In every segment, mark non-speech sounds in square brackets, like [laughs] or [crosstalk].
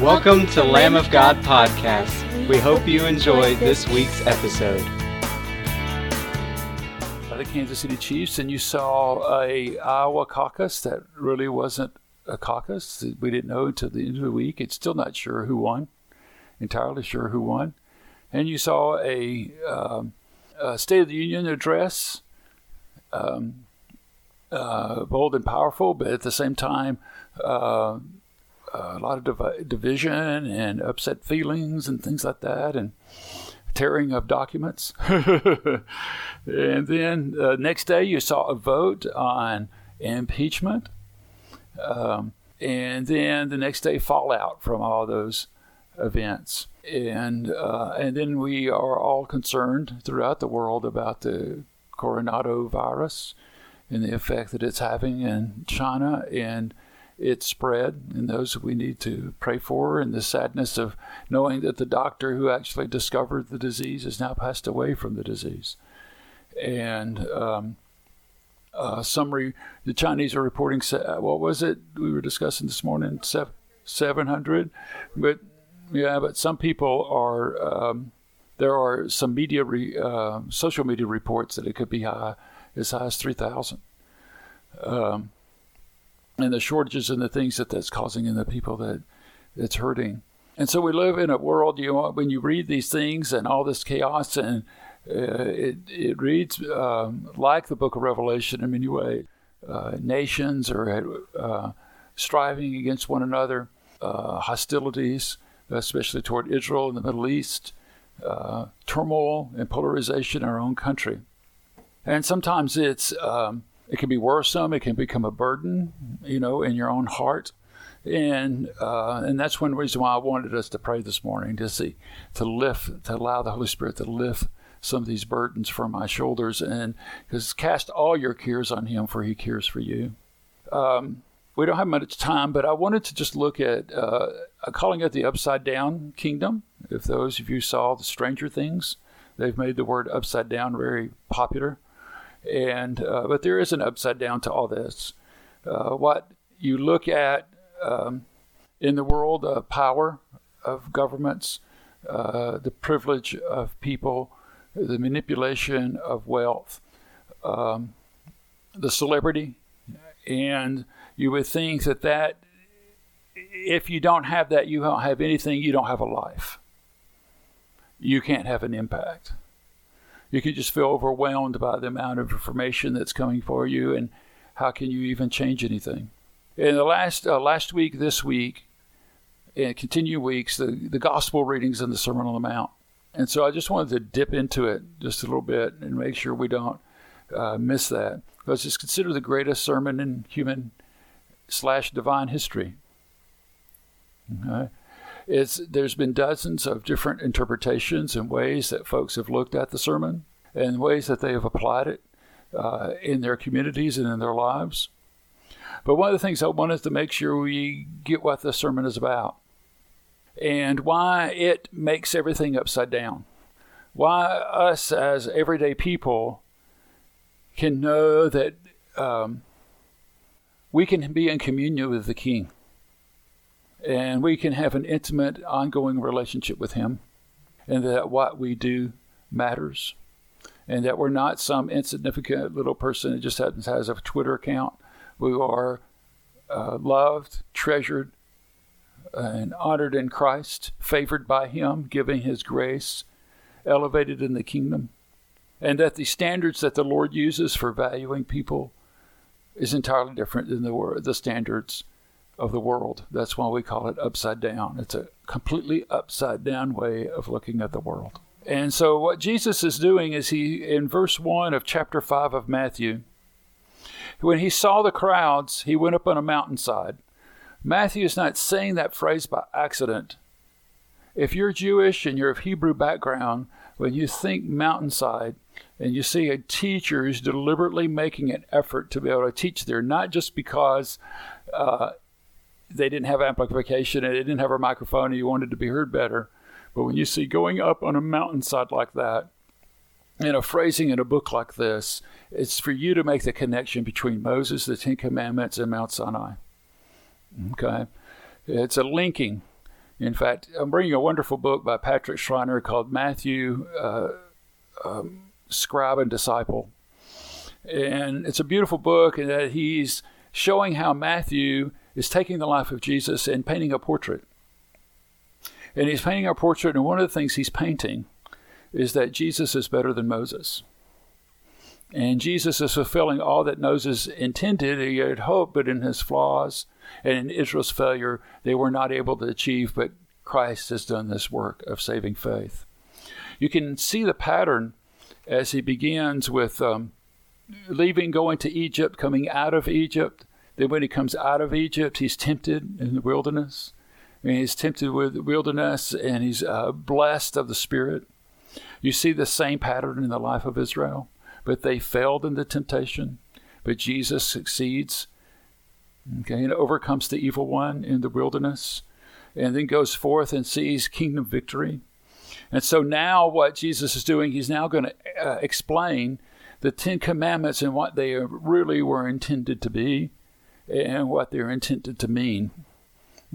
Welcome to Lamb of God Podcast. We hope you enjoy this week's episode. By the Kansas City Chiefs, and you saw a Iowa caucus that really wasn't a caucus. We didn't know until the end of the week. It's still not sure who won, entirely sure who won. And you saw a, um, a State of the Union address, um, uh, bold and powerful, but at the same time, uh, a lot of div- division and upset feelings and things like that, and tearing of documents. [laughs] and then uh, next day, you saw a vote on impeachment. Um, and then the next day, fallout from all those events. And, uh, and then we are all concerned throughout the world about the coronavirus and the effect that it's having in China and its spread and those we need to pray for and the sadness of knowing that the doctor who actually discovered the disease has now passed away from the disease. And um, uh, summary, the Chinese are reporting, what was it we were discussing this morning? 700? But yeah, but some people are, um, there are some media, re, uh, social media reports that it could be high, as high as 3,000. Um, and the shortages and the things that that's causing in the people that it's hurting. And so we live in a world, you know, when you read these things and all this chaos, and uh, it, it reads um, like the book of Revelation in many ways. Uh, nations are uh, striving against one another, uh, hostilities, especially toward Israel and the Middle East, uh, turmoil and polarization in our own country. And sometimes it's um, it can be worrisome. It can become a burden, you know, in your own heart. And uh, and that's one reason why I wanted us to pray this morning to see, to lift, to allow the Holy Spirit to lift some of these burdens from my shoulders, and because cast all your cares on Him, for He cares for you. Um, we don't have much time, but I wanted to just look at uh, calling it the upside down kingdom. If those of you saw the Stranger Things, they've made the word upside down very popular. And uh, but there is an upside down to all this. Uh, what you look at um, in the world of power of governments, uh, the privilege of people, the manipulation of wealth, um, the celebrity, and you would think that that if you don't have that, you don't have anything. You don't have a life. You can't have an impact you can just feel overwhelmed by the amount of information that's coming for you and how can you even change anything? In the last uh, last week this week and continue weeks the, the gospel readings in the sermon on the mount. And so i just wanted to dip into it just a little bit and make sure we don't uh, miss that. Because it's considered the greatest sermon in human slash divine history. Okay there's been dozens of different interpretations and ways that folks have looked at the sermon and ways that they have applied it uh, in their communities and in their lives. But one of the things I wanted to make sure we get what the sermon is about and why it makes everything upside down. Why us as everyday people can know that um, we can be in communion with the King and we can have an intimate, ongoing relationship with Him, and that what we do matters, and that we're not some insignificant little person that just has, has a Twitter account. We are uh, loved, treasured, and honored in Christ, favored by Him, giving His grace, elevated in the kingdom, and that the standards that the Lord uses for valuing people is entirely different than the, the standards of the world. That's why we call it upside down. It's a completely upside down way of looking at the world. And so, what Jesus is doing is he, in verse 1 of chapter 5 of Matthew, when he saw the crowds, he went up on a mountainside. Matthew is not saying that phrase by accident. If you're Jewish and you're of Hebrew background, when you think mountainside and you see a teacher who's deliberately making an effort to be able to teach there, not just because uh, they didn't have amplification and they didn't have a microphone and you wanted to be heard better. But when you see going up on a mountainside like that, and a phrasing in a book like this, it's for you to make the connection between Moses, the Ten Commandments, and Mount Sinai. Okay? It's a linking. In fact, I'm bringing a wonderful book by Patrick Schreiner called Matthew, uh, um, Scribe and Disciple. And it's a beautiful book in that he's showing how Matthew is taking the life of Jesus and painting a portrait. And he's painting a portrait, and one of the things he's painting is that Jesus is better than Moses. And Jesus is fulfilling all that Moses intended, he had hoped, but in his flaws and in Israel's failure, they were not able to achieve. But Christ has done this work of saving faith. You can see the pattern as he begins with um, leaving, going to Egypt, coming out of Egypt. Then, when he comes out of Egypt, he's tempted in the wilderness. And he's tempted with the wilderness and he's uh, blessed of the Spirit. You see the same pattern in the life of Israel but they failed in the temptation. But Jesus succeeds, okay, and overcomes the evil one in the wilderness, and then goes forth and sees kingdom victory. And so now, what Jesus is doing, he's now going to uh, explain the Ten Commandments and what they really were intended to be and what they're intended to mean.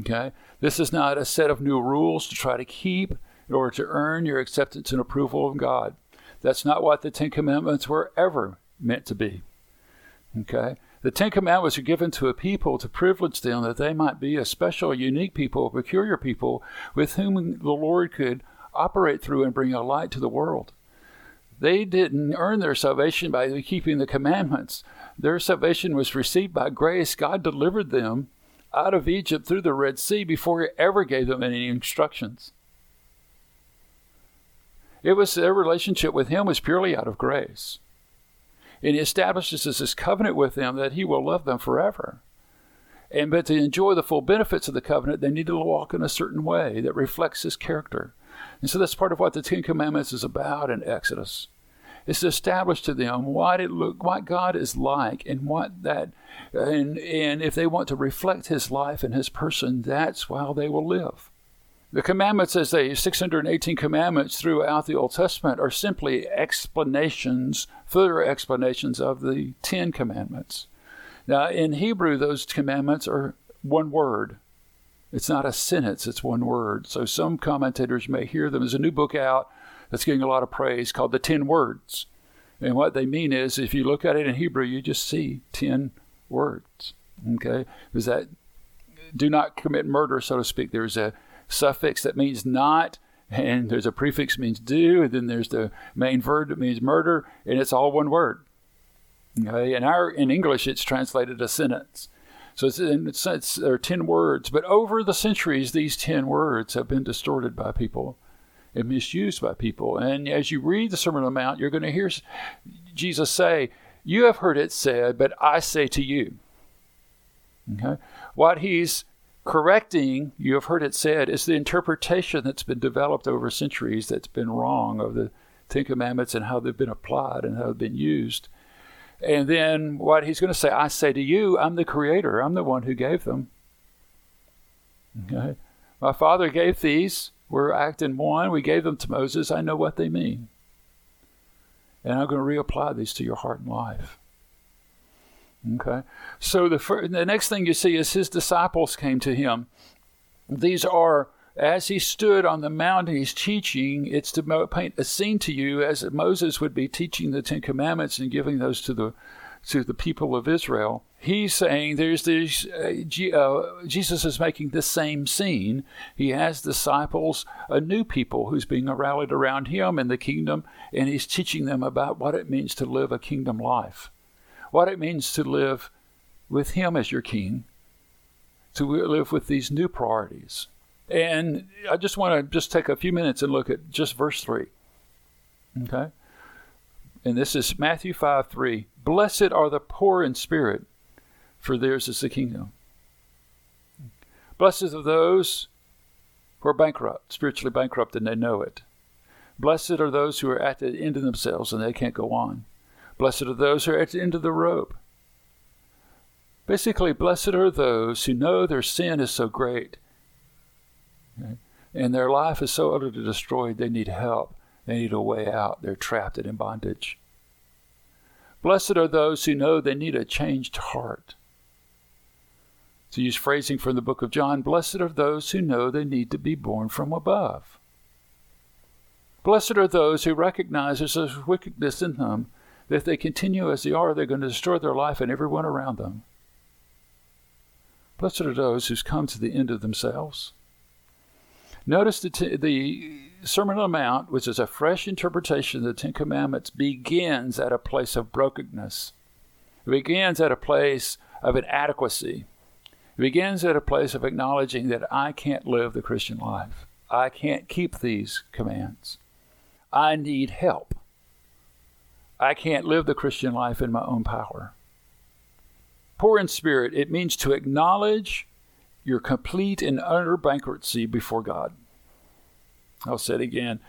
Okay? This is not a set of new rules to try to keep in order to earn your acceptance and approval of God. That's not what the Ten Commandments were ever meant to be. Okay? The Ten Commandments are given to a people to privilege them that they might be a special, unique people, a peculiar people with whom the Lord could operate through and bring a light to the world. They didn't earn their salvation by keeping the commandments. Their salvation was received by grace. God delivered them out of Egypt through the Red Sea before He ever gave them any instructions. It was their relationship with Him was purely out of grace. And He establishes this covenant with them that He will love them forever. And but to enjoy the full benefits of the covenant, they need to walk in a certain way that reflects His character. And so that's part of what the Ten Commandments is about in Exodus. It's to establish to them what it look, what God is like, and what that, and and if they want to reflect His life and His person, that's how they will live. The commandments, as they 618 commandments throughout the Old Testament, are simply explanations, further explanations of the Ten Commandments. Now, in Hebrew, those commandments are one word. It's not a sentence, it's one word. So some commentators may hear them. There's a new book out that's getting a lot of praise called The Ten Words. And what they mean is if you look at it in Hebrew, you just see 10 words. Okay? Is that do not commit murder, so to speak. There's a suffix that means not, and there's a prefix means do, and then there's the main verb that means murder, and it's all one word. Okay, in our in English, it's translated a sentence. So it's, it's, it's, there are 10 words, but over the centuries, these 10 words have been distorted by people and misused by people. And as you read the Sermon on the Mount, you're going to hear Jesus say, You have heard it said, but I say to you. Okay? What he's correcting, you have heard it said, is the interpretation that's been developed over centuries that's been wrong of the Ten Commandments and how they've been applied and how they've been used. And then what he's going to say, I say to you, I'm the creator, I'm the one who gave them. Okay? My father gave these. We're acting one. We gave them to Moses. I know what they mean. And I'm going to reapply these to your heart and life. Okay. So the first, the next thing you see is his disciples came to him. These are as he stood on the mountain, he's teaching. It's to paint a scene to you as Moses would be teaching the Ten Commandments and giving those to the to the people of Israel. He's saying there's this. Uh, uh, Jesus is making the same scene. He has disciples, a new people who's being rallied around him in the kingdom, and he's teaching them about what it means to live a kingdom life what it means to live with Him as your King, to live with these new priorities. And I just want to just take a few minutes and look at just verse 3. Okay? And this is Matthew 5 3. Blessed are the poor in spirit, for theirs is the kingdom. Blessed are those who are bankrupt, spiritually bankrupt, and they know it. Blessed are those who are at the end of themselves and they can't go on. Blessed are those who are at the end of the rope. Basically, blessed are those who know their sin is so great and their life is so utterly destroyed, they need help. They need a way out. They're trapped and in bondage. Blessed are those who know they need a changed heart. To use phrasing from the book of John, blessed are those who know they need to be born from above. Blessed are those who recognize there's a wickedness in them, that if they continue as they are, they're going to destroy their life and everyone around them. Blessed are those who've come to the end of themselves. Notice the, t- the Sermon on the Mount, which is a fresh interpretation of the Ten Commandments, begins at a place of brokenness. It begins at a place of inadequacy. It begins at a place of acknowledging that I can't live the Christian life. I can't keep these commands. I need help. I can't live the Christian life in my own power. Poor in spirit, it means to acknowledge your complete and utter bankruptcy before God. I'll say it again.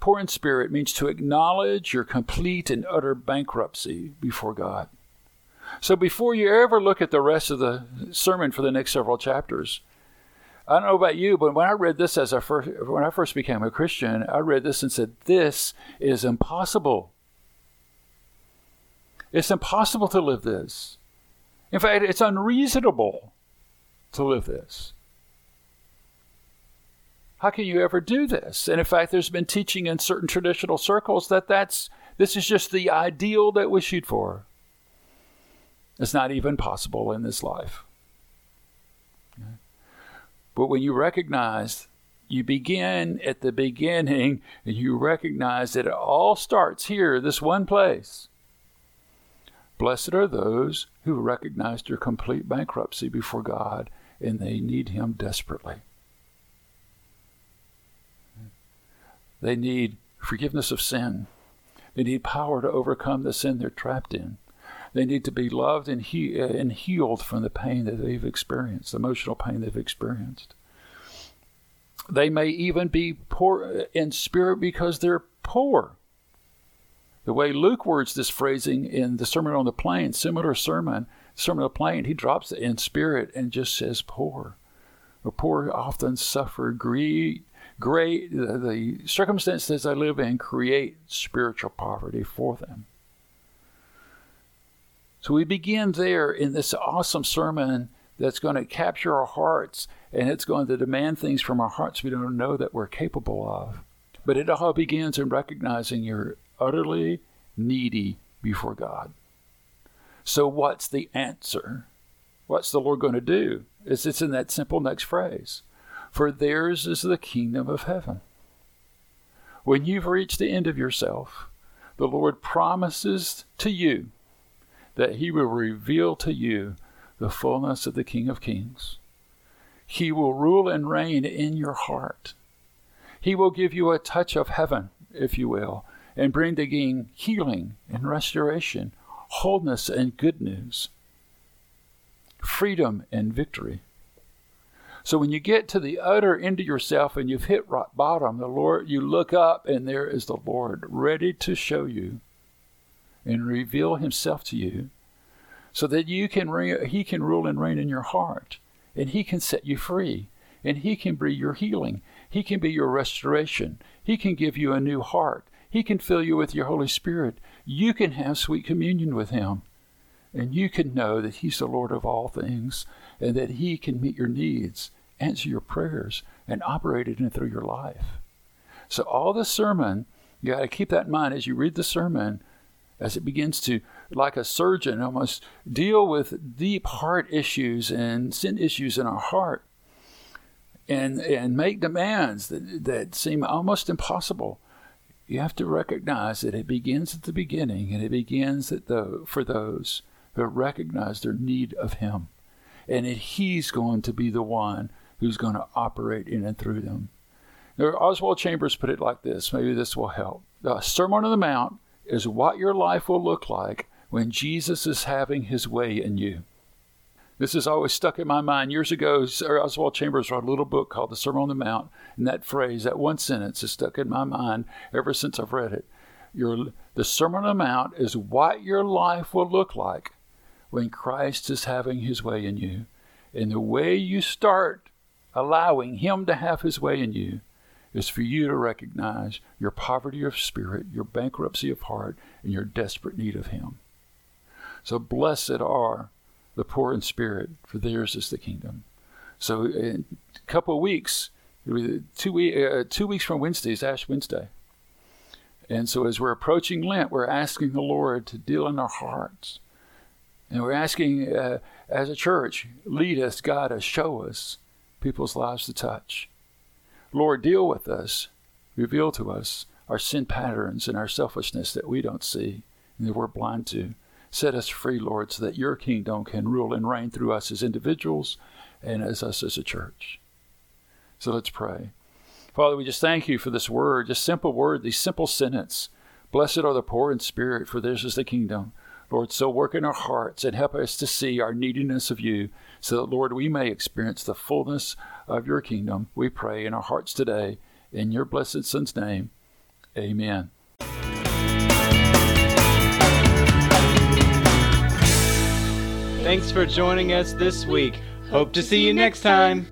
Poor in spirit means to acknowledge your complete and utter bankruptcy before God. So before you ever look at the rest of the sermon for the next several chapters, I don't know about you, but when I read this as I first when I first became a Christian, I read this and said, This is impossible. It's impossible to live this. In fact, it's unreasonable to live this. How can you ever do this? And in fact, there's been teaching in certain traditional circles that that's this is just the ideal that we shoot for. It's not even possible in this life. But when you recognize, you begin at the beginning and you recognize that it all starts here, this one place. Blessed are those who recognize their complete bankruptcy before God and they need Him desperately. They need forgiveness of sin. They need power to overcome the sin they're trapped in. They need to be loved and, he- uh, and healed from the pain that they've experienced, the emotional pain they've experienced. They may even be poor uh, in spirit because they're poor. The way Luke words this phrasing in the Sermon on the Plain, similar sermon, Sermon on the Plain, he drops it in spirit and just says poor. The poor often suffer greed, great the, circumstances they live in create spiritual poverty for them. So we begin there in this awesome sermon that's going to capture our hearts and it's going to demand things from our hearts we don't know that we're capable of. But it all begins in recognizing you're utterly needy before God. So, what's the answer? What's the Lord going to do? It's, it's in that simple next phrase For theirs is the kingdom of heaven. When you've reached the end of yourself, the Lord promises to you that He will reveal to you the fullness of the King of Kings. He will rule and reign in your heart. He will give you a touch of heaven, if you will, and bring again healing and restoration, wholeness and good news, freedom and victory. So when you get to the utter end of yourself and you've hit rock bottom, the Lord, you look up and there is the Lord ready to show you and reveal himself to you so that you can re- he can rule and reign in your heart and he can set you free and he can be your healing. He can be your restoration. He can give you a new heart. He can fill you with your holy spirit. You can have sweet communion with him and you can know that he's the lord of all things and that he can meet your needs answer your prayers and operate it in through your life so all the sermon you got to keep that in mind as you read the sermon as it begins to, like a surgeon, almost deal with deep heart issues and sin issues in our heart and, and make demands that, that seem almost impossible. You have to recognize that it begins at the beginning and it begins at the, for those who recognize their need of Him. And that He's going to be the one who's going to operate in and through them. Now, Oswald Chambers put it like this maybe this will help. The Sermon on the Mount is what your life will look like when Jesus is having his way in you. This has always stuck in my mind. Years ago, Sir Oswald Chambers wrote a little book called The Sermon on the Mount, and that phrase, that one sentence, has stuck in my mind ever since I've read it. Your, the Sermon on the Mount is what your life will look like when Christ is having his way in you. And the way you start allowing him to have his way in you is for you to recognize your poverty of spirit, your bankruptcy of heart, and your desperate need of Him. So blessed are the poor in spirit, for theirs is the kingdom. So in a couple of weeks, two, uh, two weeks from Wednesday is Ash Wednesday. And so as we're approaching Lent, we're asking the Lord to deal in our hearts. And we're asking, uh, as a church, lead us, guide us, show us people's lives to touch. Lord, deal with us, reveal to us our sin patterns and our selfishness that we don't see and that we're blind to. Set us free, Lord, so that your kingdom can rule and reign through us as individuals and as us as a church. So let's pray. Father, we just thank you for this word, just simple word, these simple sentence. Blessed are the poor in spirit, for theirs is the kingdom. Lord, so work in our hearts and help us to see our neediness of you, so that, Lord, we may experience the fullness of your kingdom. We pray in our hearts today. In your blessed Son's name, amen. Thanks for joining us this week. Hope to see you next time.